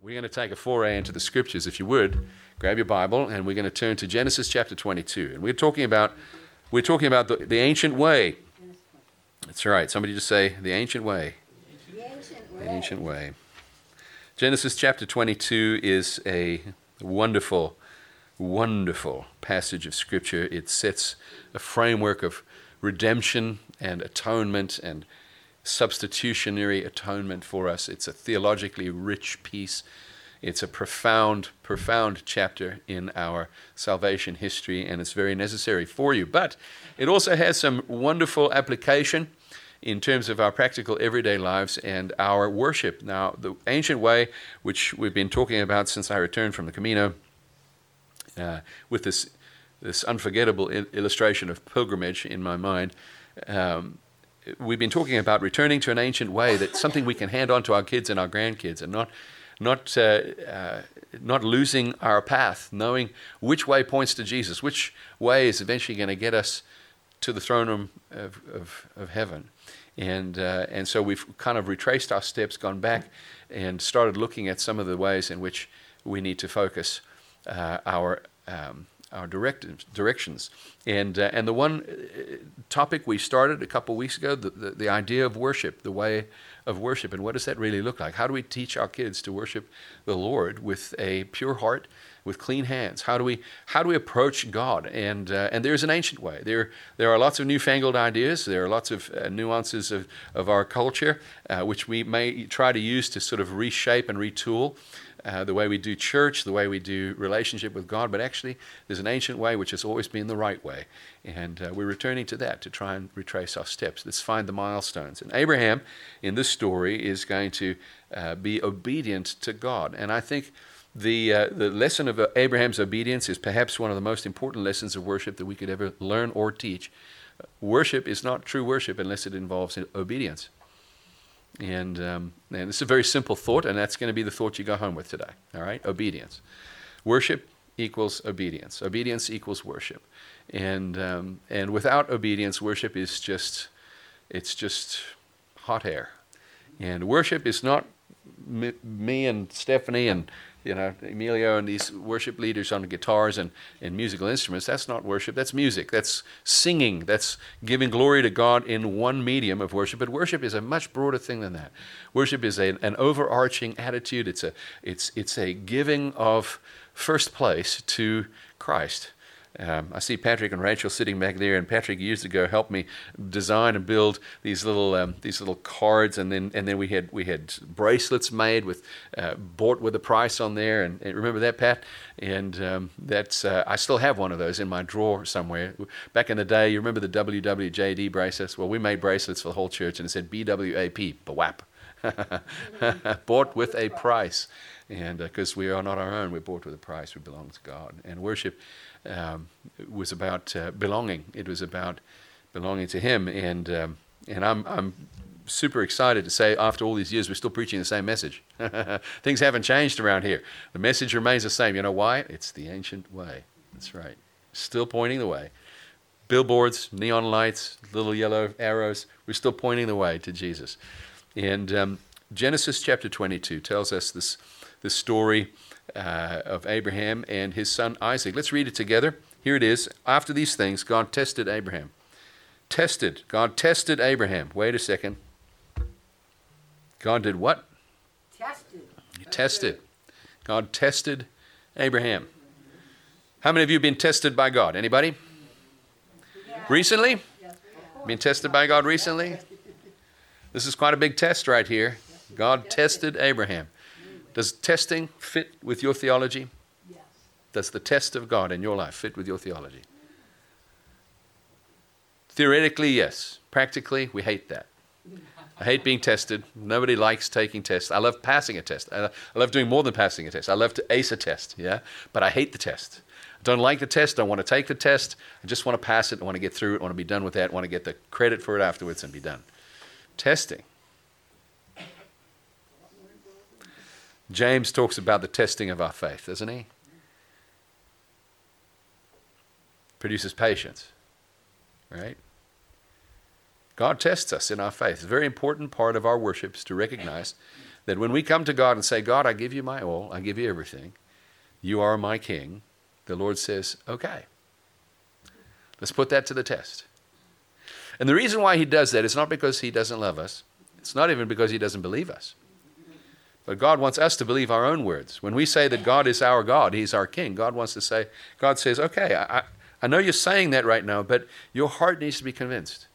We're going to take a foray into the scriptures. If you would, grab your Bible and we're going to turn to Genesis chapter 22. And we're talking about we're talking about the, the ancient way. That's right. Somebody just say the ancient way. The ancient way. The ancient way. Genesis chapter 22 is a wonderful, wonderful passage of Scripture. It sets a framework of redemption and atonement and substitutionary atonement for us. It's a theologically rich piece. It's a profound, profound chapter in our salvation history, and it's very necessary for you. But it also has some wonderful application in terms of our practical everyday lives and our worship. Now, the ancient way, which we've been talking about since I returned from the Camino, uh, with this this unforgettable il- illustration of pilgrimage in my mind. Um, we've been talking about returning to an ancient way that's something we can hand on to our kids and our grandkids, and not not uh, uh, not losing our path, knowing which way points to Jesus, which way is eventually going to get us to the throne room of, of, of heaven. And, uh, and so we've kind of retraced our steps, gone back, and started looking at some of the ways in which we need to focus uh, our, um, our direct, directions. And, uh, and the one uh, topic we started a couple weeks ago, the, the, the idea of worship, the way of worship, and what does that really look like? How do we teach our kids to worship the Lord with a pure heart, with clean hands? How do we how do we approach God? And uh, and there's an ancient way. There there are lots of newfangled ideas. There are lots of uh, nuances of of our culture uh, which we may try to use to sort of reshape and retool. Uh, the way we do church, the way we do relationship with God, but actually there's an ancient way which has always been the right way. And uh, we're returning to that to try and retrace our steps. Let's find the milestones. And Abraham, in this story, is going to uh, be obedient to God. And I think the, uh, the lesson of Abraham's obedience is perhaps one of the most important lessons of worship that we could ever learn or teach. Worship is not true worship unless it involves obedience. And, um, and it's a very simple thought, and that's going to be the thought you go home with today. All right? Obedience. Worship equals obedience. Obedience equals worship. And, um, and without obedience, worship is just, it's just hot air. And worship is not me, me and Stephanie and you know, Emilio and these worship leaders on guitars and, and musical instruments. That's not worship, that's music. That's singing. That's giving glory to God in one medium of worship. But worship is a much broader thing than that. Worship is a, an overarching attitude, it's a, it's, it's a giving of first place to Christ. Um, I see Patrick and Rachel sitting back there, and Patrick years ago helped me design and build these little um, these little cards, and then and then we had we had bracelets made with uh, bought with a price on there, and, and remember that Pat? And um, that's uh, I still have one of those in my drawer somewhere. Back in the day, you remember the WWJD bracelets? Well, we made bracelets for the whole church, and it said BWAP, BWAP, bought with a price, and because uh, we are not our own, we're bought with a price. We belong to God, and worship um, was about uh, belonging. It was about belonging to Him, and um, and I'm I'm super excited to say after all these years we're still preaching the same message. Things haven't changed around here. The message remains the same. You know why? It's the ancient way. That's right. Still pointing the way. Billboards, neon lights, little yellow arrows. We're still pointing the way to Jesus. And um, Genesis chapter 22 tells us this this story uh, of Abraham and his son Isaac. Let's read it together. Here it is. After these things, God tested Abraham. Tested. God tested Abraham. Wait a second. God did what? Tested. He tested. God tested Abraham. How many of you have been tested by God? Anybody? Recently? Been tested by God recently? This is quite a big test right here. God tested Abraham. Does testing fit with your theology? Yes. Does the test of God in your life fit with your theology? Theoretically, yes. Practically, we hate that. I hate being tested. Nobody likes taking tests. I love passing a test. I love doing more than passing a test. I love to ace a test, yeah? But I hate the test. I don't like the test. I don't want to take the test. I just want to pass it. I want to get through it. I want to be done with that. I want to get the credit for it afterwards and be done. Testing. James talks about the testing of our faith, doesn't he? Produces patience, right? God tests us in our faith. It's a very important part of our worship is to recognize that when we come to God and say, God, I give you my all, I give you everything, you are my king, the Lord says, okay, let's put that to the test. And the reason why he does that is not because he doesn't love us, it's not even because he doesn't believe us. But God wants us to believe our own words. When we say that God is our God, He's our King, God wants to say, God says, okay, I, I know you're saying that right now, but your heart needs to be convinced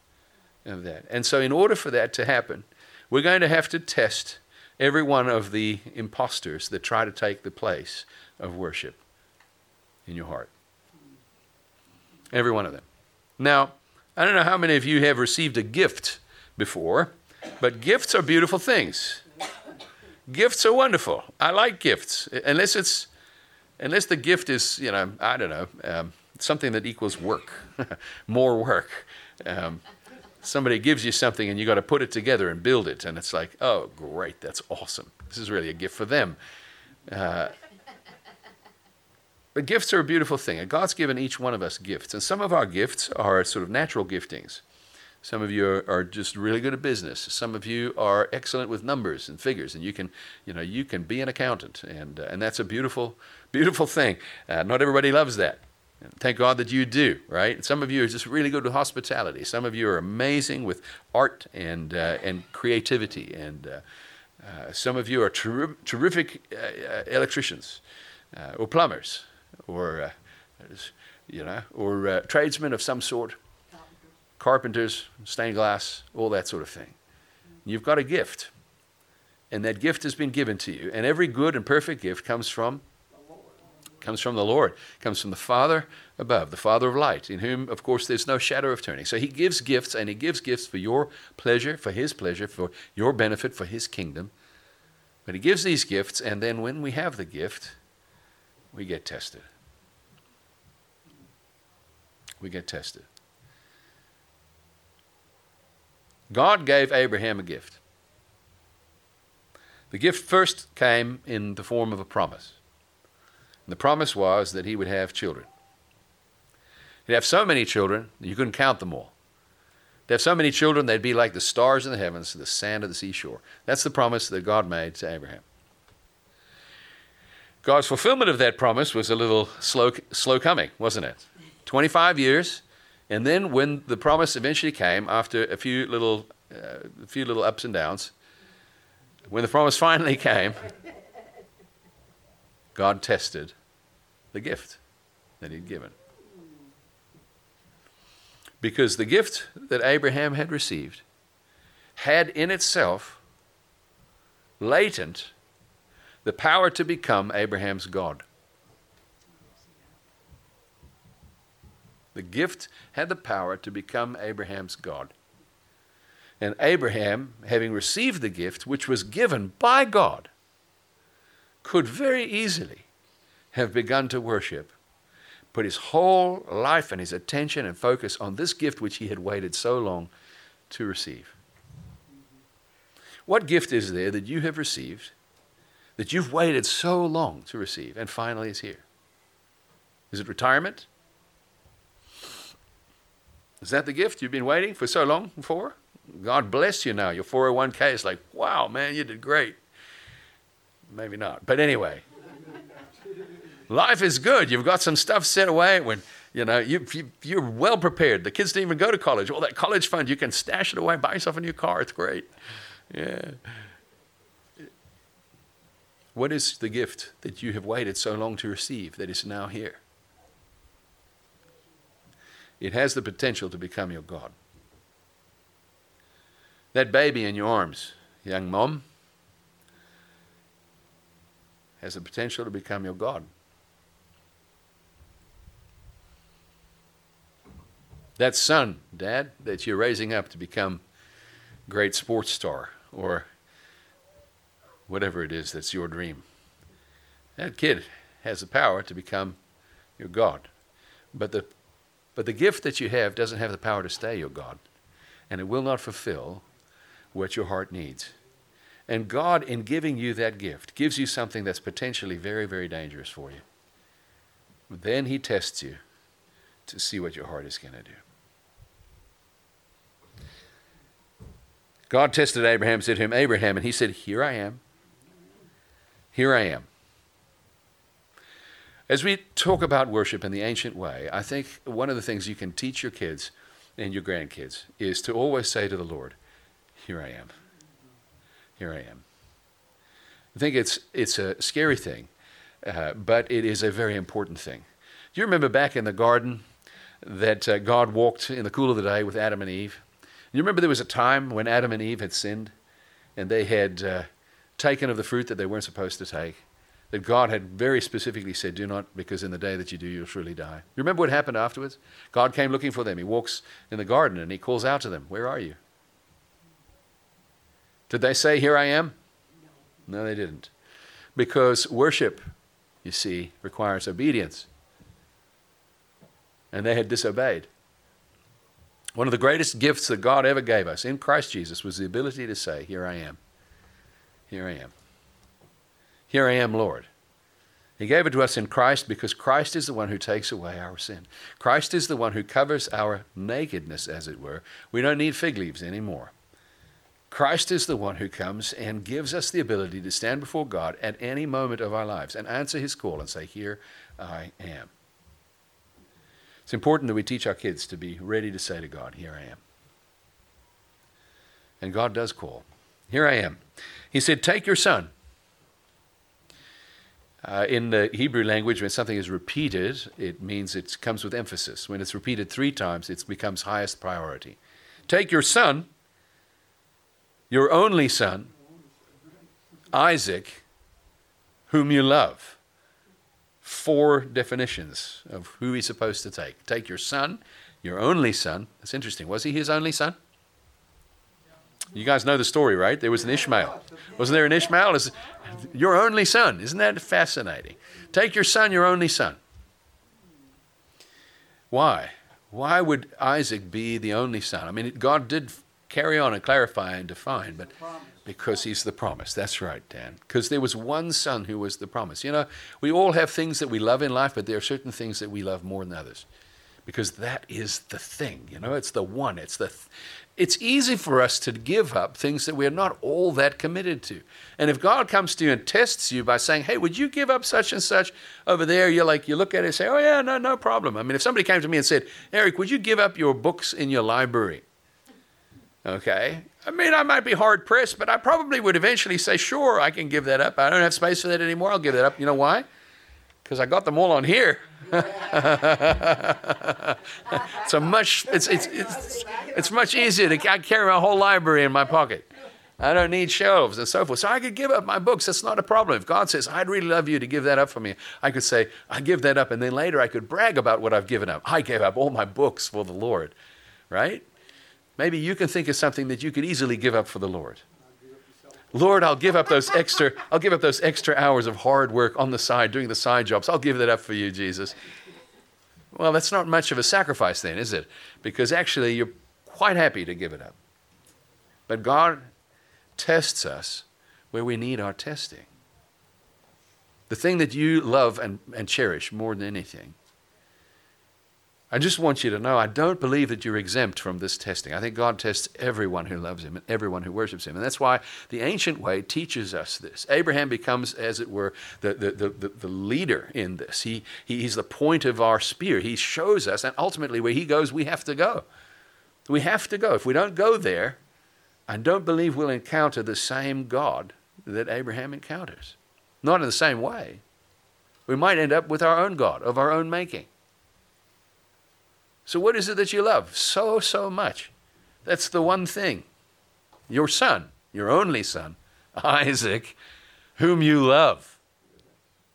of that. And so, in order for that to happen, we're going to have to test every one of the imposters that try to take the place of worship in your heart. Every one of them. Now, I don't know how many of you have received a gift before, but gifts are beautiful things. Gifts are wonderful. I like gifts, unless it's unless the gift is, you know, I don't know, um, something that equals work, more work. Um, somebody gives you something and you got to put it together and build it, and it's like, oh, great, that's awesome. This is really a gift for them. Uh, but gifts are a beautiful thing, and God's given each one of us gifts, and some of our gifts are sort of natural giftings. Some of you are, are, just really good at business. Some of you are excellent with numbers and figures, and you can, you know, you can be an accountant, and uh, and that's a beautiful, beautiful thing. Uh, not everybody loves that. Thank God that you do, right? Some of you are just really good with hospitality. Some of you are amazing with art and uh, and creativity, and uh, uh, some of you are ter- terrific uh, electricians or plumbers, or you know, or tradesmen of some sort carpenters, stained glass, all that sort of thing. You've got a gift, and that gift has been given to you. And every good and perfect gift comes from comes from the Lord, comes from the Father above, the Father of light, in whom, of course, there's no shadow of turning. So He gives gifts, and He gives gifts for your pleasure, for His pleasure, for your benefit, for His kingdom. But He gives these gifts, and then when we have the gift, we get tested. We get tested. God gave Abraham a gift. The gift first came in the form of a promise. And the promise was that he would have children. He'd have so many children you couldn't count them all. He'd have so many children they'd be like the stars in the heavens, the sand of the seashore. That's the promise that God made to Abraham. God's fulfillment of that promise was a little slow, slow coming, wasn't it? 25 years, and then when the promise eventually came, after a few little, uh, a few little ups and downs, when the promise finally came, God tested the gift that He'd given. Because the gift that Abraham had received had in itself latent the power to become Abraham's God. The gift had the power to become Abraham's God. And Abraham, having received the gift, which was given by God, could very easily have begun to worship, put his whole life and his attention and focus on this gift which he had waited so long to receive. What gift is there that you have received that you've waited so long to receive and finally is here? Is it retirement? Is that the gift you've been waiting for so long for? God bless you now. Your 401k is like, wow, man, you did great. Maybe not. But anyway, life is good. You've got some stuff set away when, you know, you, you, are well prepared. The kids didn't even go to college. All that college fund, you can stash it away, buy yourself a new car. It's great. Yeah. What is the gift that you have waited so long to receive that is now here? It has the potential to become your God. That baby in your arms, young mom, has the potential to become your God. That son, dad, that you're raising up to become great sports star or whatever it is that's your dream. That kid has the power to become your God. But the but the gift that you have doesn't have the power to stay your God, and it will not fulfill what your heart needs. And God, in giving you that gift, gives you something that's potentially very, very dangerous for you. Then He tests you to see what your heart is going to do. God tested Abraham, said to him, Abraham, and he said, Here I am. Here I am. As we talk about worship in the ancient way, I think one of the things you can teach your kids and your grandkids is to always say to the Lord, Here I am. Here I am. I think it's, it's a scary thing, uh, but it is a very important thing. Do you remember back in the garden that uh, God walked in the cool of the day with Adam and Eve? You remember there was a time when Adam and Eve had sinned and they had uh, taken of the fruit that they weren't supposed to take? That God had very specifically said, Do not, because in the day that you do, you'll surely die. You remember what happened afterwards? God came looking for them. He walks in the garden and he calls out to them, Where are you? Did they say, Here I am? No, they didn't. Because worship, you see, requires obedience. And they had disobeyed. One of the greatest gifts that God ever gave us in Christ Jesus was the ability to say, Here I am. Here I am. Here I am, Lord. He gave it to us in Christ because Christ is the one who takes away our sin. Christ is the one who covers our nakedness, as it were. We don't need fig leaves anymore. Christ is the one who comes and gives us the ability to stand before God at any moment of our lives and answer his call and say, Here I am. It's important that we teach our kids to be ready to say to God, Here I am. And God does call. Here I am. He said, Take your son. Uh, in the Hebrew language, when something is repeated, it means it comes with emphasis. When it's repeated three times, it becomes highest priority. Take your son your only son, Isaac, whom you love. Four definitions of who he's supposed to take. Take your son, your only son. That's interesting. Was he his only son? You guys know the story, right? There was an Ishmael. Wasn't there an Ishmael? It's your only son. Isn't that fascinating? Take your son, your only son. Why? Why would Isaac be the only son? I mean, God did carry on and clarify and define, but because he's the promise. That's right, Dan. Because there was one son who was the promise. You know, we all have things that we love in life, but there are certain things that we love more than others. Because that is the thing, you know, it's the one. It's the th- it's easy for us to give up things that we're not all that committed to. And if God comes to you and tests you by saying, "Hey, would you give up such and such over there?" You're like, you look at it and say, "Oh yeah, no, no problem." I mean, if somebody came to me and said, "Eric, would you give up your books in your library?" Okay? I mean, I might be hard pressed, but I probably would eventually say, sure, I can give that up. I don't have space for that anymore. I'll give that up. You know why? Because I got them all on here. it's a much it's, it's, it's, it's much easier to carry my whole library in my pocket. I don't need shelves and so forth. So I could give up my books. That's not a problem. If God says, I'd really love you to give that up for me, I could say, I give that up. And then later I could brag about what I've given up. I gave up all my books for the Lord. Right? Maybe you can think of something that you could easily give up for the Lord. Lord, I'll give up those extra I'll give up those extra hours of hard work on the side doing the side jobs. I'll give that up for you, Jesus. Well, that's not much of a sacrifice then, is it? Because actually you're quite happy to give it up. But God tests us where we need our testing. The thing that you love and, and cherish more than anything I just want you to know I don't believe that you're exempt from this testing. I think God tests everyone who loves Him and everyone who worships Him. And that's why the ancient way teaches us this. Abraham becomes, as it were, the, the, the, the, leader in this. He, he, he's the point of our spear. He shows us, and ultimately, where He goes, we have to go. We have to go. If we don't go there, I don't believe we'll encounter the same God that Abraham encounters. Not in the same way. We might end up with our own God of our own making. So, what is it that you love so, so much? That's the one thing. Your son, your only son, Isaac, whom you love.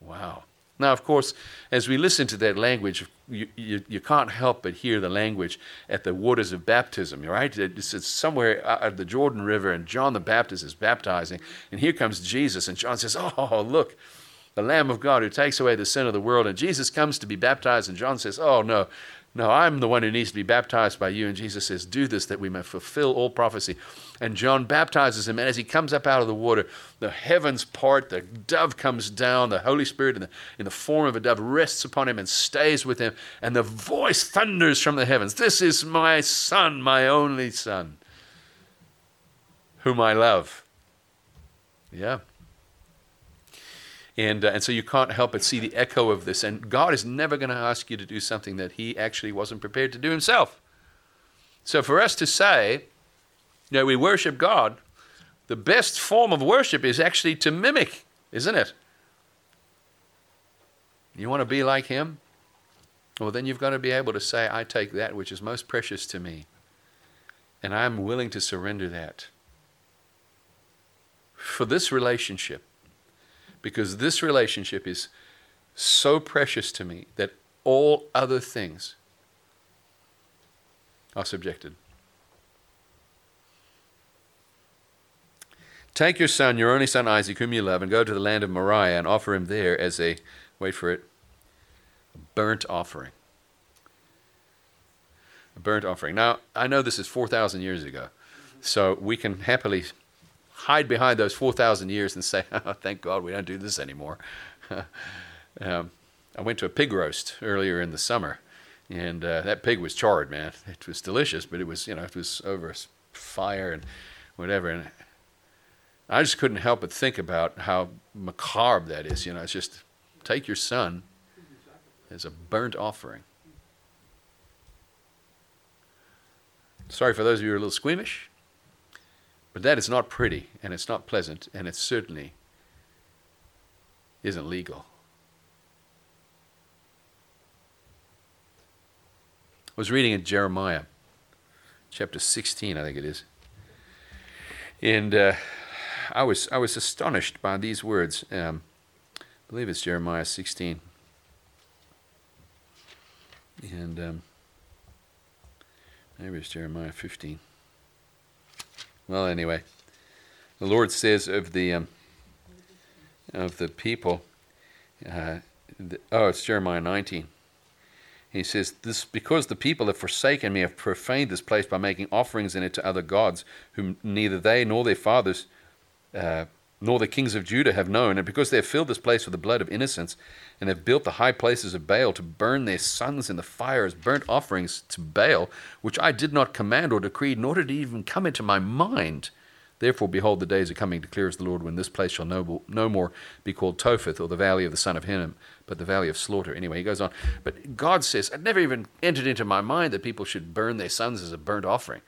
Wow. Now, of course, as we listen to that language, you, you, you can't help but hear the language at the waters of baptism, right? It's, it's somewhere at the Jordan River, and John the Baptist is baptizing, and here comes Jesus, and John says, Oh, look, the Lamb of God who takes away the sin of the world. And Jesus comes to be baptized, and John says, Oh, no, no, I'm the one who needs to be baptized by you. And Jesus says, Do this that we may fulfill all prophecy. And John baptizes him. And as he comes up out of the water, the heavens part, the dove comes down, the Holy Spirit in the, in the form of a dove rests upon him and stays with him. And the voice thunders from the heavens This is my son, my only son, whom I love. Yeah. And, uh, and so you can't help but see the echo of this. And God is never going to ask you to do something that He actually wasn't prepared to do Himself. So for us to say, you know, we worship God, the best form of worship is actually to mimic, isn't it? You want to be like Him? Well, then you've got to be able to say, I take that which is most precious to me, and I'm willing to surrender that for this relationship because this relationship is so precious to me that all other things are subjected. Take your son, your only son Isaac, whom you love, and go to the land of Moriah and offer him there as a, wait for it, burnt offering. A burnt offering. Now, I know this is 4,000 years ago, so we can happily hide behind those 4,000 years and say, oh, thank God we don't do this anymore. um, I went to a pig roast earlier in the summer, and uh, that pig was charred, man. It was delicious, but it was, you know, it was over fire and whatever. And I just couldn't help but think about how macabre that is. You know, it's just take your son as a burnt offering. Sorry for those of you who are a little squeamish. But that is not pretty, and it's not pleasant, and it certainly isn't legal. I was reading in Jeremiah, chapter 16, I think it is. And uh, I, was, I was astonished by these words. Um, I believe it's Jeremiah 16. And um, maybe it's Jeremiah 15. Well, anyway, the Lord says of the um, of the people. Uh, the, oh, it's Jeremiah 19. He says, "This because the people have forsaken me, have profaned this place by making offerings in it to other gods, whom neither they nor their fathers, uh, nor the kings of Judah have known, and because they have filled this place with the blood of innocents, and have built the high places of Baal to burn their sons in the fire as burnt offerings to Baal, which I did not command or decree, nor did it even come into my mind. Therefore, behold, the days are coming, declares the Lord, when this place shall no, no more be called Topheth, or the valley of the son of Hinnom, but the valley of slaughter. Anyway, he goes on. But God says, It never even entered into my mind that people should burn their sons as a burnt offering.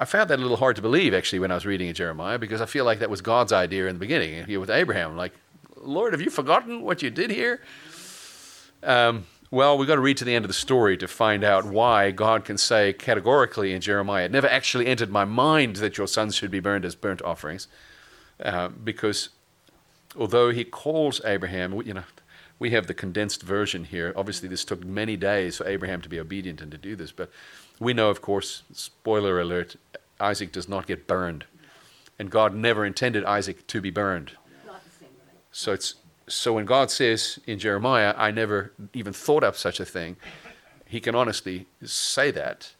I found that a little hard to believe, actually, when I was reading in Jeremiah, because I feel like that was God's idea in the beginning, with Abraham. Like, Lord, have you forgotten what you did here? Um, well, we've got to read to the end of the story to find out why God can say categorically in Jeremiah, It never actually entered my mind that your sons should be burned as burnt offerings. Uh, because although he calls Abraham, you know, we have the condensed version here. Obviously, this took many days for Abraham to be obedient and to do this. But we know, of course, spoiler alert, Isaac does not get burned. And God never intended Isaac to be burned. So it's so when God says in Jeremiah, I never even thought up such a thing, he can honestly say that.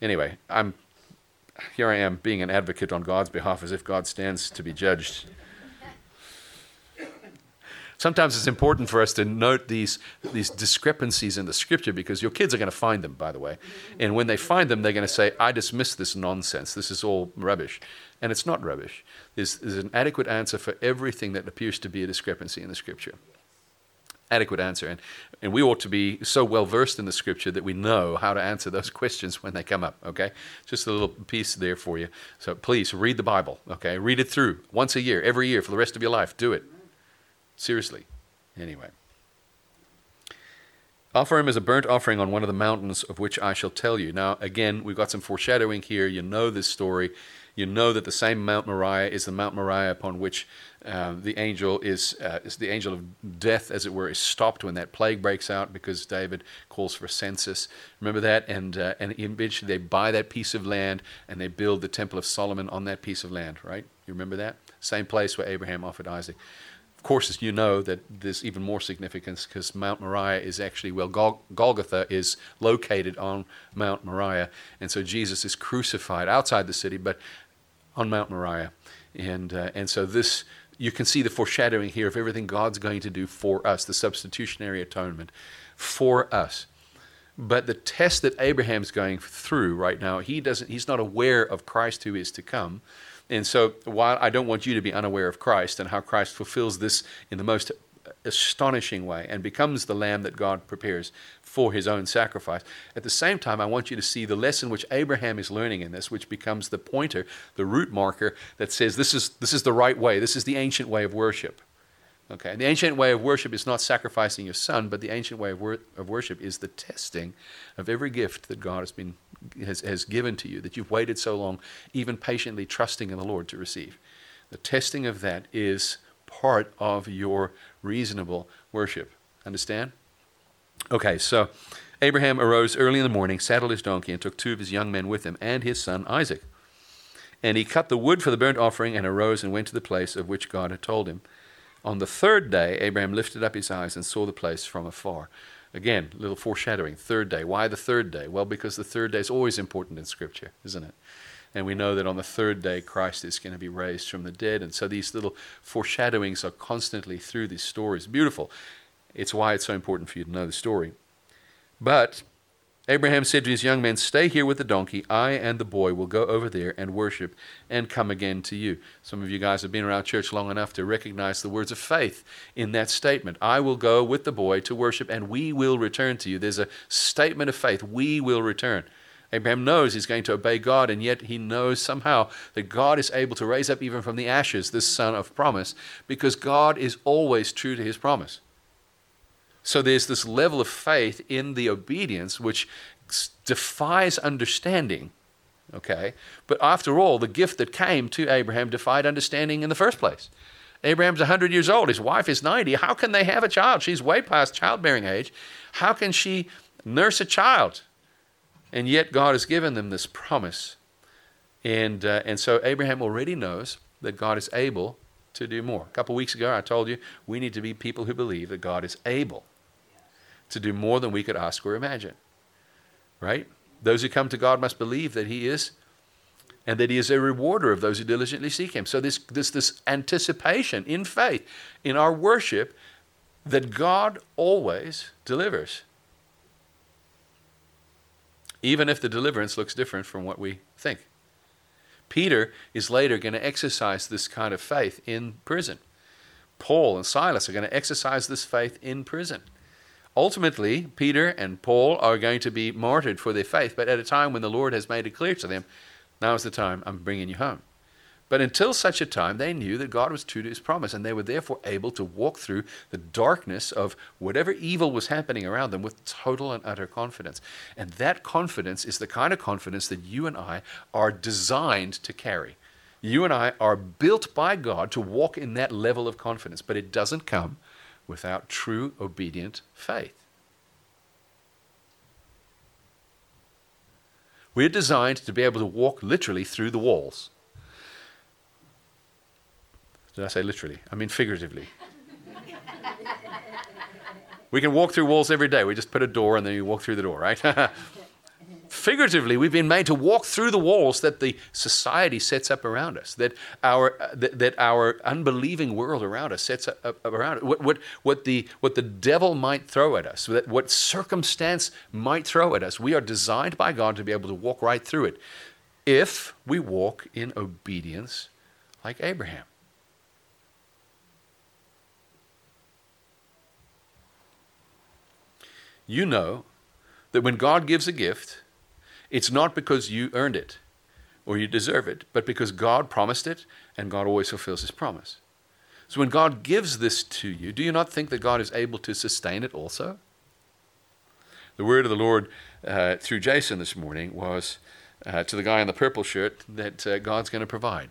Anyway, I'm here I am being an advocate on God's behalf as if God stands to be judged. Sometimes it's important for us to note these, these discrepancies in the scripture because your kids are going to find them, by the way. And when they find them, they're going to say, I dismiss this nonsense. This is all rubbish. And it's not rubbish. There's, there's an adequate answer for everything that appears to be a discrepancy in the scripture. Adequate answer. And, and we ought to be so well versed in the scripture that we know how to answer those questions when they come up, okay? Just a little piece there for you. So please read the Bible, okay? Read it through once a year, every year for the rest of your life. Do it. Seriously. Anyway. Offer him as a burnt offering on one of the mountains of which I shall tell you. Now, again, we've got some foreshadowing here. You know this story. You know that the same Mount Moriah is the Mount Moriah upon which uh, the angel is, uh, is the angel of death, as it were, is stopped when that plague breaks out because David calls for a census. Remember that? And, uh, and eventually they buy that piece of land and they build the Temple of Solomon on that piece of land, right? You remember that? Same place where Abraham offered Isaac. Of course, as you know, that there's even more significance because Mount Moriah is actually, well, Gol- Golgotha is located on Mount Moriah. And so Jesus is crucified outside the city, but on Mount Moriah. And, uh, and so this, you can see the foreshadowing here of everything God's going to do for us, the substitutionary atonement for us. But the test that Abraham's going through right now, he doesn't, he's not aware of Christ who is to come. And so, while I don't want you to be unaware of Christ and how Christ fulfills this in the most astonishing way and becomes the lamb that God prepares for his own sacrifice, at the same time, I want you to see the lesson which Abraham is learning in this, which becomes the pointer, the route marker that says this is, this is the right way, this is the ancient way of worship. Okay, the ancient way of worship is not sacrificing your son, but the ancient way of, wor- of worship is the testing of every gift that God has been has, has given to you, that you've waited so long, even patiently trusting in the Lord to receive. The testing of that is part of your reasonable worship. Understand? Okay, so Abraham arose early in the morning, saddled his donkey, and took two of his young men with him, and his son Isaac. And he cut the wood for the burnt offering, and arose and went to the place of which God had told him. On the third day, Abraham lifted up his eyes and saw the place from afar. Again, little foreshadowing. Third day. Why the third day? Well, because the third day is always important in Scripture, isn't it? And we know that on the third day, Christ is going to be raised from the dead. And so these little foreshadowings are constantly through these stories. Beautiful. It's why it's so important for you to know the story. But Abraham said to his young men, Stay here with the donkey. I and the boy will go over there and worship and come again to you. Some of you guys have been around church long enough to recognize the words of faith in that statement. I will go with the boy to worship and we will return to you. There's a statement of faith. We will return. Abraham knows he's going to obey God, and yet he knows somehow that God is able to raise up even from the ashes this son of promise because God is always true to his promise. So there's this level of faith in the obedience which defies understanding. Okay? But after all, the gift that came to Abraham defied understanding in the first place. Abraham's 100 years old. His wife is 90. How can they have a child? She's way past childbearing age. How can she nurse a child? And yet God has given them this promise. And, uh, and so Abraham already knows that God is able to do more. A couple weeks ago, I told you we need to be people who believe that God is able to do more than we could ask or imagine. Right? Those who come to God must believe that He is, and that He is a rewarder of those who diligently seek Him. So, this, this, this anticipation in faith, in our worship, that God always delivers. Even if the deliverance looks different from what we think. Peter is later going to exercise this kind of faith in prison. Paul and Silas are going to exercise this faith in prison. Ultimately, Peter and Paul are going to be martyred for their faith, but at a time when the Lord has made it clear to them, now is the time I'm bringing you home. But until such a time, they knew that God was true to his promise, and they were therefore able to walk through the darkness of whatever evil was happening around them with total and utter confidence. And that confidence is the kind of confidence that you and I are designed to carry. You and I are built by God to walk in that level of confidence, but it doesn't come without true obedient faith. We're designed to be able to walk literally through the walls. Did I say literally? I mean figuratively. we can walk through walls every day. We just put a door and then you walk through the door, right? figuratively, we've been made to walk through the walls that the society sets up around us, that our, uh, that, that our unbelieving world around us sets up, up around us, what, what, what, the, what the devil might throw at us, that what circumstance might throw at us. We are designed by God to be able to walk right through it if we walk in obedience like Abraham. You know that when God gives a gift, it's not because you earned it or you deserve it, but because God promised it and God always fulfills his promise. So when God gives this to you, do you not think that God is able to sustain it also? The word of the Lord uh, through Jason this morning was uh, to the guy in the purple shirt that uh, God's going to provide.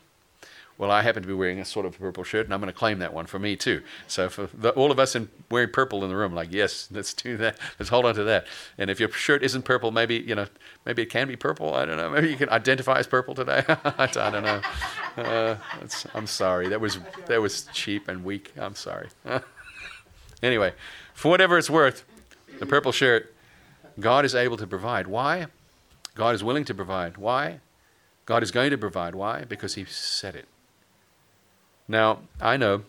Well, I happen to be wearing a sort of purple shirt, and I'm going to claim that one for me too. So for the, all of us in wearing purple in the room, like yes, let's do that. Let's hold on to that. And if your shirt isn't purple, maybe you know, maybe it can be purple. I don't know. Maybe you can identify as purple today. I don't know. Uh, I'm sorry. That was that was cheap and weak. I'm sorry. anyway, for whatever it's worth, the purple shirt, God is able to provide. Why? God is willing to provide. Why? God is going to provide. Why? Because He said it. Now, I know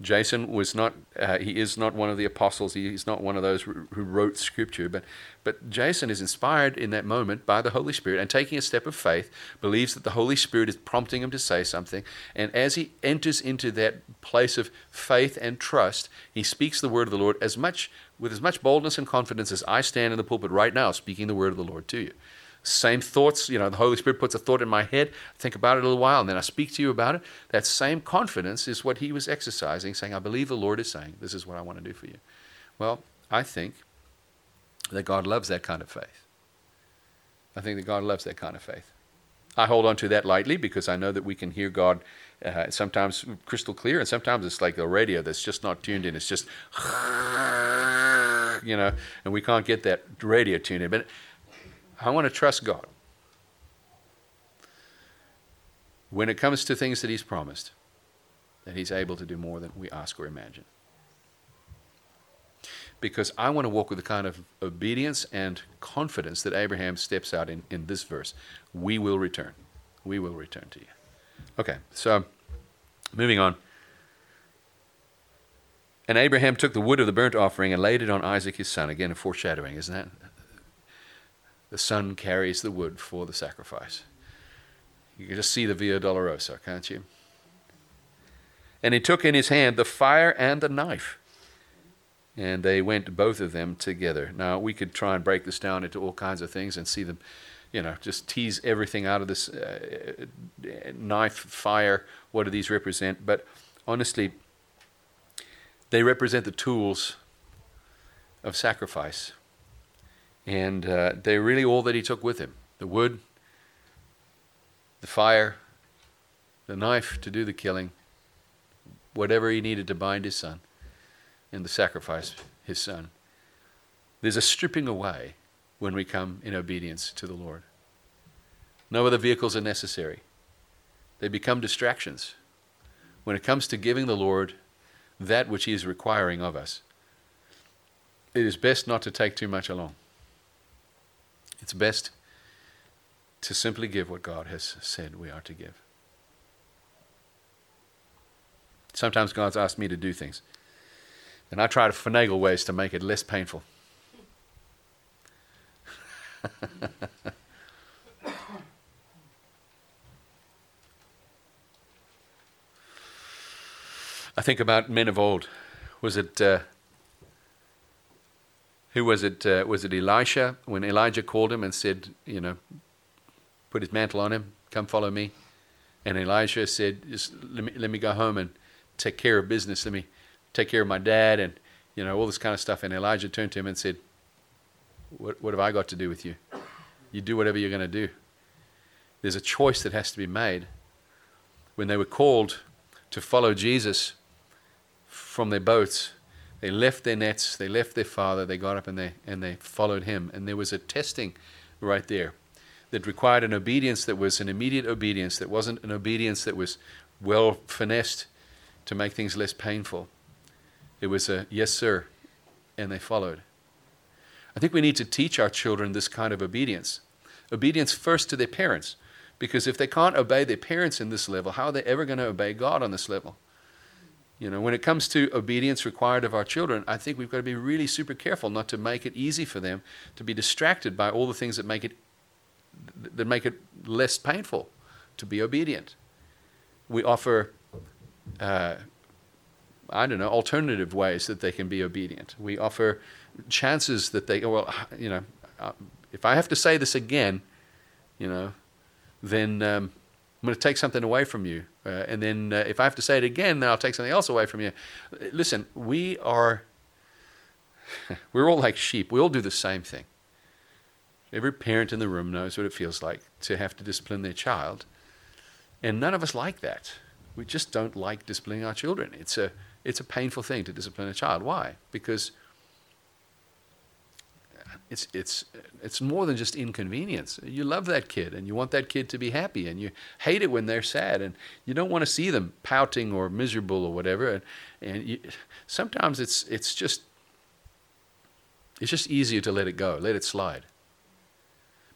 Jason was not, uh, he is not one of the apostles. He, he's not one of those who who wrote scripture. But, but Jason is inspired in that moment by the Holy Spirit and taking a step of faith, believes that the Holy Spirit is prompting him to say something. And as he enters into that place of faith and trust, he speaks the word of the Lord as much, with as much boldness and confidence as I stand in the pulpit right now speaking the word of the Lord to you same thoughts. You know, the Holy Spirit puts a thought in my head, think about it a little while, and then I speak to you about it. That same confidence is what he was exercising, saying, I believe the Lord is saying, this is what I want to do for you. Well, I think that God loves that kind of faith. I think that God loves that kind of faith. I hold on to that lightly because I know that we can hear God uh, sometimes crystal clear, and sometimes it's like the radio that's just not tuned in. It's just, you know, and we can't get that radio tuned in. But I want to trust God. When it comes to things that He's promised, that He's able to do more than we ask or imagine. Because I want to walk with the kind of obedience and confidence that Abraham steps out in, in this verse. We will return. We will return to you. Okay, so moving on. And Abraham took the wood of the burnt offering and laid it on Isaac his son. Again, a foreshadowing, isn't that? The son carries the wood for the sacrifice. You can just see the Via Dolorosa, can't you? And he took in his hand the fire and the knife. And they went, both of them, together. Now, we could try and break this down into all kinds of things and see them, you know, just tease everything out of this uh, knife, fire. What do these represent? But honestly, they represent the tools of sacrifice. And uh, they're really all that he took with him the wood, the fire, the knife to do the killing, whatever he needed to bind his son, and the sacrifice his son. There's a stripping away when we come in obedience to the Lord. No other vehicles are necessary, they become distractions. When it comes to giving the Lord that which He is requiring of us, it is best not to take too much along. It's best to simply give what God has said we are to give. Sometimes God's asked me to do things, and I try to finagle ways to make it less painful. I think about men of old. Was it uh, who was it? Uh, was it Elisha when Elijah called him and said, you know, put his mantle on him, come follow me? And Elisha said, just let me, let me go home and take care of business. Let me take care of my dad and, you know, all this kind of stuff. And Elijah turned to him and said, what, what have I got to do with you? You do whatever you're going to do. There's a choice that has to be made. When they were called to follow Jesus from their boats, they left their nets, they left their father, they got up and they, and they followed him. And there was a testing right there that required an obedience that was an immediate obedience, that wasn't an obedience that was well finessed to make things less painful. It was a yes, sir, and they followed. I think we need to teach our children this kind of obedience. Obedience first to their parents, because if they can't obey their parents in this level, how are they ever going to obey God on this level? You know, when it comes to obedience required of our children, I think we've got to be really super careful not to make it easy for them to be distracted by all the things that make it that make it less painful to be obedient. We offer, uh, I don't know, alternative ways that they can be obedient. We offer chances that they, well, you know, uh, if I have to say this again, you know, then um, I'm going to take something away from you. Uh, and then uh, if I have to say it again, then I'll take something else away from you. Listen, we are, we're all like sheep. We all do the same thing. Every parent in the room knows what it feels like to have to discipline their child. And none of us like that. We just don't like disciplining our children. It's a, it's a painful thing to discipline a child. Why? Because it's it's it's more than just inconvenience. You love that kid and you want that kid to be happy and you hate it when they're sad and you don't want to see them pouting or miserable or whatever. And, and you, sometimes it's it's just it's just easier to let it go, let it slide.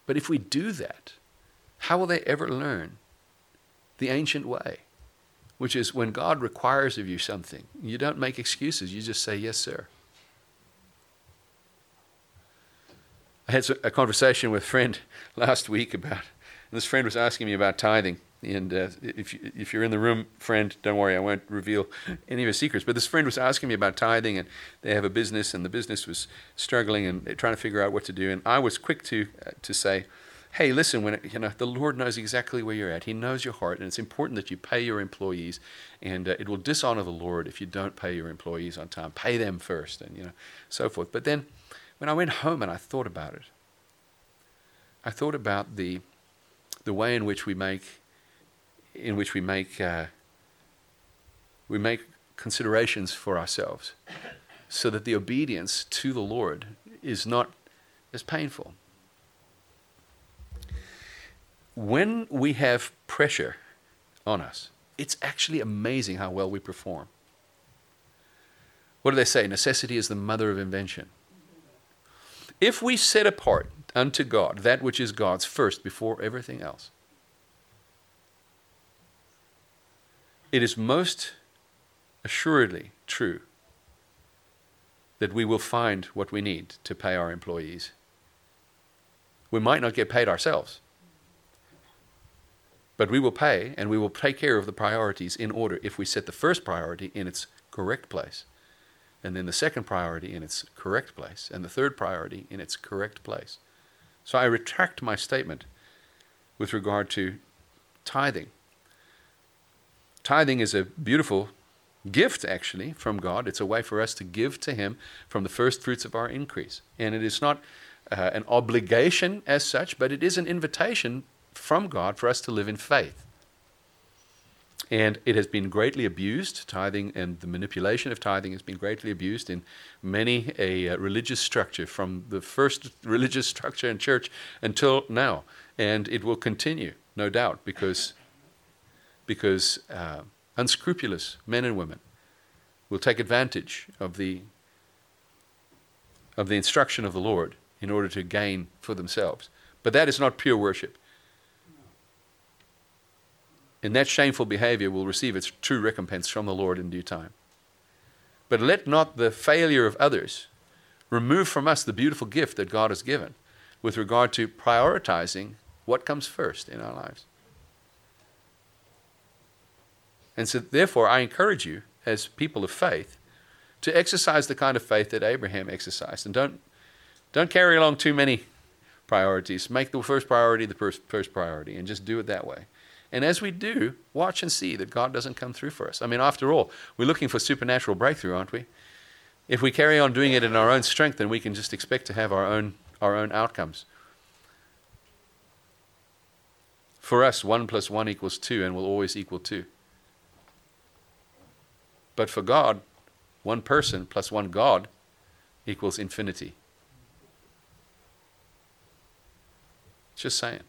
But if we do that, how will they ever learn the ancient way? which is when God requires of you something, you don't make excuses, you just say, Yes, sir. I had a conversation with a friend last week about, this friend was asking me about tithing. And uh, if, you, if you're in the room, friend, don't worry, I won't reveal any of his secrets. But this friend was asking me about tithing, and they have a business, and the business was struggling, and trying to figure out what to do. And I was quick to uh, to say, "Hey, listen, when it, you know the Lord knows exactly where you're at. He knows your heart, and it's important that you pay your employees. And uh, it will dishonor the Lord if you don't pay your employees on time. Pay them first, and you know, so forth. But then, when I went home and I thought about it, I thought about the the way in which we make in which we make uh, we make considerations for ourselves so that the obedience to the Lord is not as painful. When we have pressure on us, it's actually amazing how well we perform. What do they say? Necessity is the mother of invention. If we set apart unto God that which is God's first before everything else, it is most assuredly true that we will find what we need to pay our employees. We might not get paid ourselves, but we will pay and we will take care of the priorities in order if we set the first priority in its correct place, and then the second priority in its correct place, and the third priority in its correct place. So I retract my statement with regard to tithing. Tithing is a beautiful gift, actually, from God. It's a way for us to give to Him from the first fruits of our increase. And it is not uh, an obligation as such, but it is an invitation from God for us to live in faith. And it has been greatly abused, tithing and the manipulation of tithing has been greatly abused in many a uh, religious structure, from the first religious structure in church until now. And it will continue, no doubt, because because uh, unscrupulous men and women will take advantage of the of the instruction of the Lord in order to gain for themselves. But that is not pure worship. And that shameful behavior will receive its true recompense from the Lord in due time. But let not the failure of others remove from us the beautiful gift that God has given with regard to prioritizing what comes first in our lives. And so, therefore, I encourage you, as people of faith, to exercise the kind of faith that Abraham exercised. And don't, don't carry along too many priorities. Make the first priority the first, first priority and just do it that way. And as we do, watch and see that God doesn't come through for us. I mean, after all, we're looking for supernatural breakthrough, aren't we? If we carry on doing it in our own strength, then we can just expect to have our own, our own outcomes. For us, 1 plus 1 equals 2 and will always equal 2. But for God, one person plus one God equals infinity. Just saying.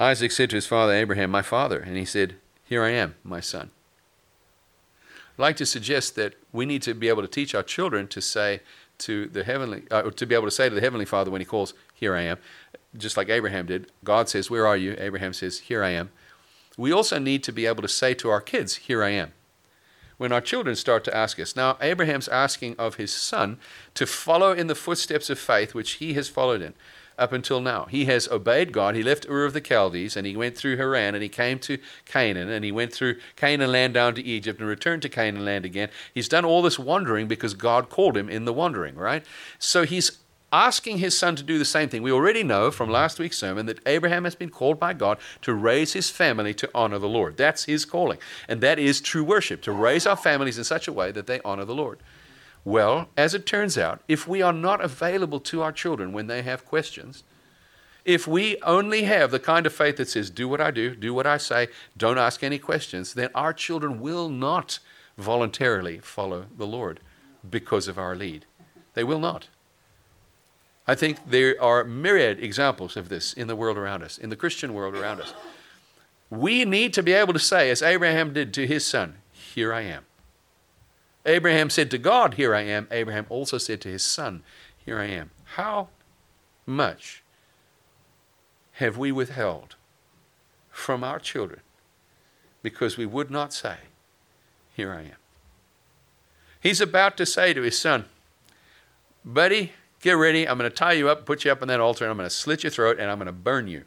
Isaac said to his father Abraham, My father. And he said, Here I am, my son. I'd like to suggest that we need to be able to teach our children to say to the heavenly, uh, to be able to say to the heavenly Father when He calls, "Here I am," just like Abraham did. God says, "Where are you?" Abraham says, "Here I am." We also need to be able to say to our kids, "Here I am." When our children start to ask us. Now, Abraham's asking of his son to follow in the footsteps of faith which he has followed in up until now. He has obeyed God. He left Ur of the Chaldees and he went through Haran and he came to Canaan and he went through Canaan land down to Egypt and returned to Canaan land again. He's done all this wandering because God called him in the wandering, right? So he's asking his son to do the same thing. We already know from last week's sermon that Abraham has been called by God to raise his family to honor the Lord. That's his calling. And that is true worship, to raise our families in such a way that they honor the Lord. Well, as it turns out, if we are not available to our children when they have questions, if we only have the kind of faith that says, do what I do, do what I say, don't ask any questions, then our children will not voluntarily follow the Lord because of our lead. They will not. I think there are myriad examples of this in the world around us, in the Christian world around us. We need to be able to say, as Abraham did to his son, Here I am. Abraham said to God, Here I am. Abraham also said to his son, Here I am. How much have we withheld from our children because we would not say, Here I am? He's about to say to his son, Buddy, get ready. I'm going to tie you up, put you up on that altar, and I'm going to slit your throat, and I'm going to burn you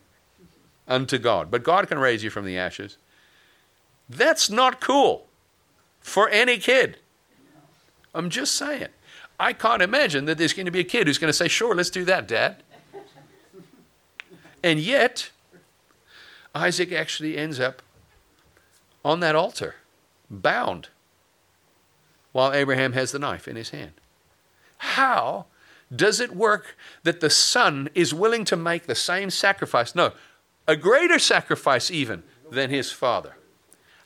unto God. But God can raise you from the ashes. That's not cool for any kid. I'm just saying. I can't imagine that there's going to be a kid who's going to say, Sure, let's do that, Dad. And yet, Isaac actually ends up on that altar, bound, while Abraham has the knife in his hand. How does it work that the son is willing to make the same sacrifice? No, a greater sacrifice even than his father.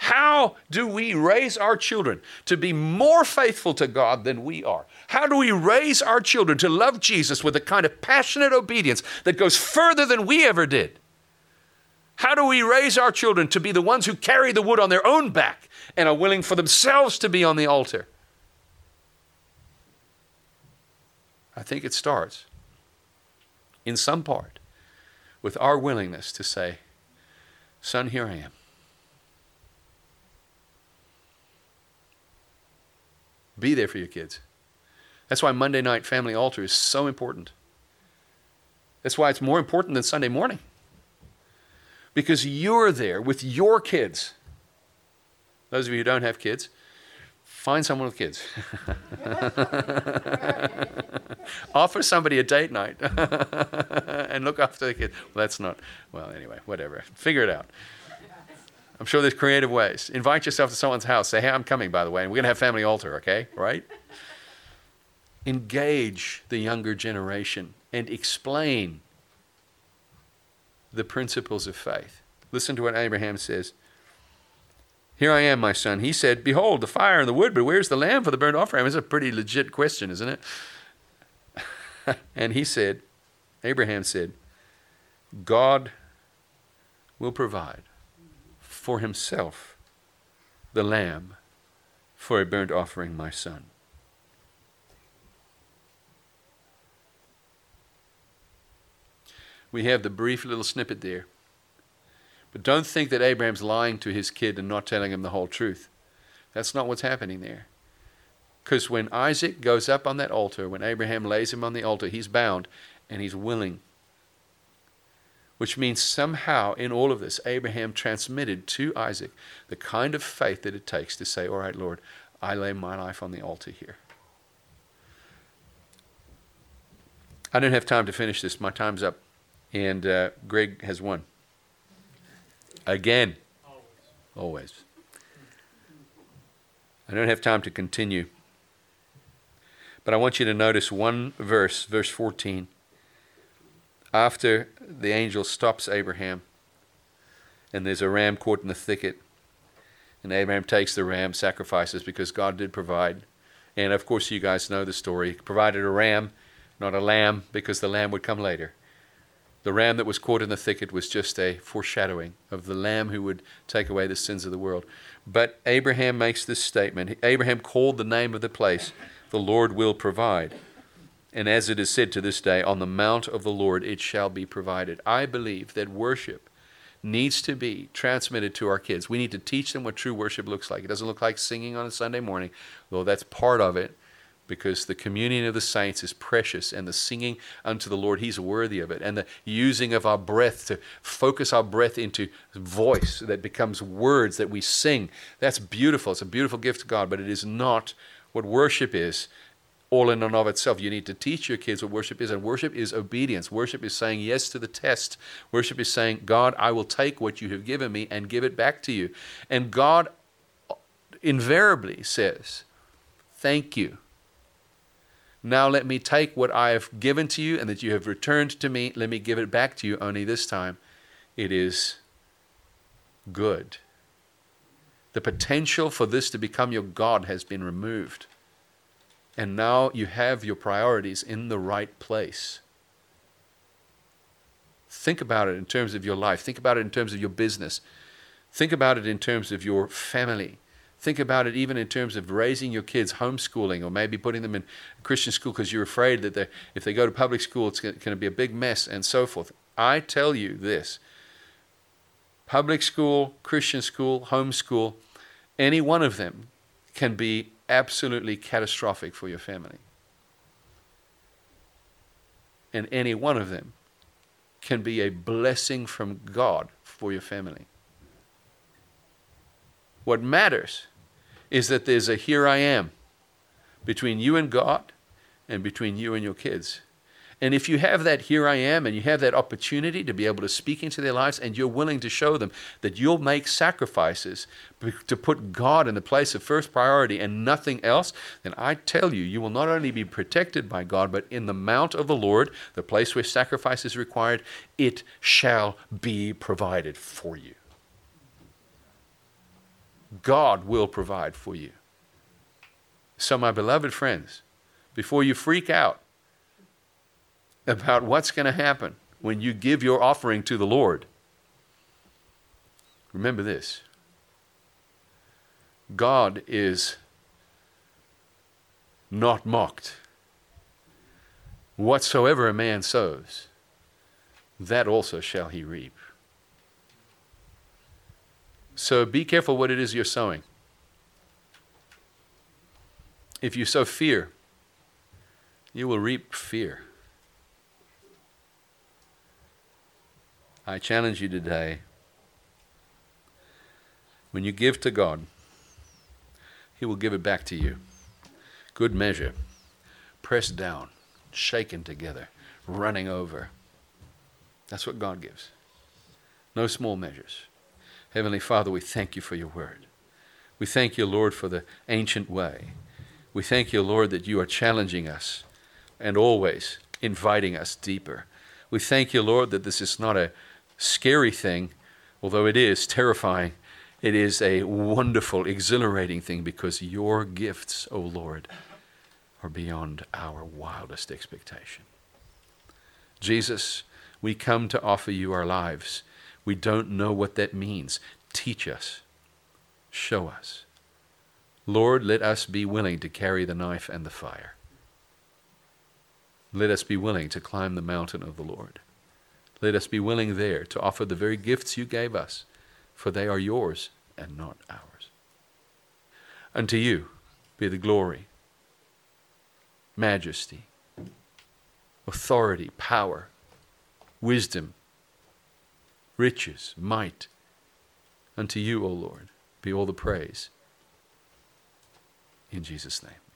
How do we raise our children to be more faithful to God than we are? How do we raise our children to love Jesus with a kind of passionate obedience that goes further than we ever did? How do we raise our children to be the ones who carry the wood on their own back and are willing for themselves to be on the altar? I think it starts, in some part, with our willingness to say, Son, here I am. Be there for your kids. That's why Monday night family altar is so important. That's why it's more important than Sunday morning. Because you're there with your kids. Those of you who don't have kids, find someone with kids. Offer somebody a date night and look after the kids. Well, that's not, well, anyway, whatever. Figure it out. I'm sure there's creative ways. Invite yourself to someone's house. Say, hey, I'm coming, by the way, and we're going to have family altar, okay? Right? Engage the younger generation and explain the principles of faith. Listen to what Abraham says. Here I am, my son. He said, Behold, the fire and the wood, but where's the lamb for the burnt offering? It's a pretty legit question, isn't it? and he said, Abraham said, God will provide for himself the lamb for a burnt offering, my son. We have the brief little snippet there. But don't think that Abraham's lying to his kid and not telling him the whole truth. That's not what's happening there. Because when Isaac goes up on that altar, when Abraham lays him on the altar, he's bound and he's willing which means somehow in all of this, Abraham transmitted to Isaac the kind of faith that it takes to say, All right, Lord, I lay my life on the altar here. I don't have time to finish this. My time's up. And uh, Greg has won. Again. Always. Always. I don't have time to continue. But I want you to notice one verse, verse 14 after the angel stops Abraham, and there's a ram caught in the thicket, and Abraham takes the ram, sacrifices because God did provide. And of course, you guys know the story. He provided a ram, not a lamb, because the lamb would come later. The ram that was caught in the thicket was just a foreshadowing of the lamb who would take away the sins of the world. But Abraham makes this statement. Abraham called the name of the place, the Lord will provide. And as it is said to this day, on the mount of the Lord it shall be provided. I believe that worship needs to be transmitted to our kids. We need to teach them what true worship looks like. It doesn't look like singing on a Sunday morning, though that's part of it, because the communion of the saints is precious, and the singing unto the Lord, He's worthy of it. And the using of our breath to focus our breath into voice that becomes words that we sing, that's beautiful. It's a beautiful gift to God, but it is not what worship is all in and of itself. You need to teach your kids what worship is, and worship is obedience. Worship is saying yes to the test. Worship is saying, God, I will take what you have given me and give it back to you. And God invariably says, Thank you. Now let me take what I have given to you and that you have returned to me, let me give it back to you, only this time it is good. The potential for this to become your God has been removed. And now you have your priorities in the right place. Think about it in terms of your life. Think about it in terms of your business. Think about it in terms of your family. Think about it even in terms of raising your kids, homeschooling, or maybe putting them in Christian school because you're afraid that if they go to public school, it's going to be a big mess and so forth. I tell you this public school, Christian school, homeschool, any one of them can be absolutely catastrophic for your family. And any one of them can be a blessing from God for your family. What matters is that there's a here I am between you and God and between you and your kids. And if you have that here I am and you have that opportunity to be able to speak into their lives and you're willing to show them that you'll make sacrifices to put God in the place of first priority and nothing else, then I tell you, you will not only be protected by God, but in the mount of the Lord, the place where sacrifice is required, it shall be provided for you. God will provide for you. So, my beloved friends, before you freak out, about what's going to happen when you give your offering to the Lord. Remember this God is not mocked. Whatsoever a man sows, that also shall he reap. So be careful what it is you're sowing. If you sow fear, you will reap fear. I challenge you today when you give to God, He will give it back to you. Good measure, pressed down, shaken together, running over. That's what God gives. No small measures. Heavenly Father, we thank you for your word. We thank you, Lord, for the ancient way. We thank you, Lord, that you are challenging us and always inviting us deeper. We thank you, Lord, that this is not a scary thing, although it is terrifying, it is a wonderful, exhilarating thing because your gifts, O Lord, are beyond our wildest expectation. Jesus, we come to offer you our lives. We don't know what that means. Teach us, show us. Lord, let us be willing to carry the knife and the fire. Let us be willing to climb the mountain of the Lord. Let us be willing there to offer the very gifts you gave us, for they are yours and not ours. Unto you be the glory, majesty, authority, power, wisdom, riches, might. Unto you, O Lord, be all the praise. In Jesus' name.